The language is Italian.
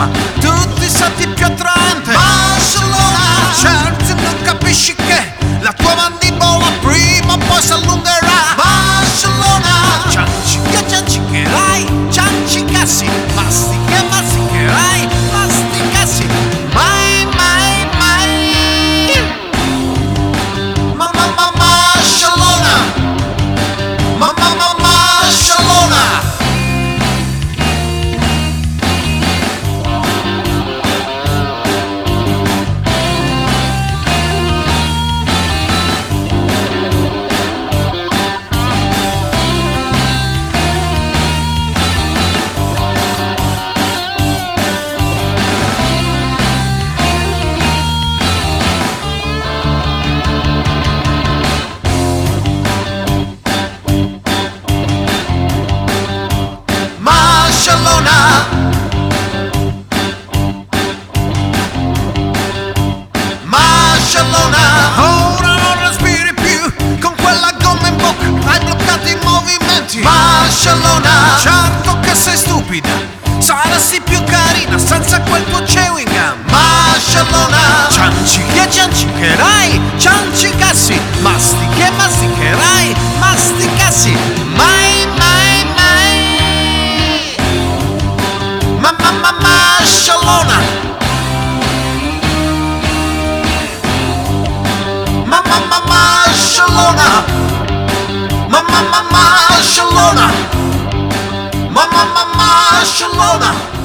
mamá. Tutti Barcellona Certo che sei stupida. Saresti più carina senza quel tuo chewing gum Barcellona Cianci che ciancicherai Ciancicassi Mastiche masticherai Masticassi Mai mai mai. Ma ma ma Ma ma ma Ma ma ma Ma ma ma Ma ma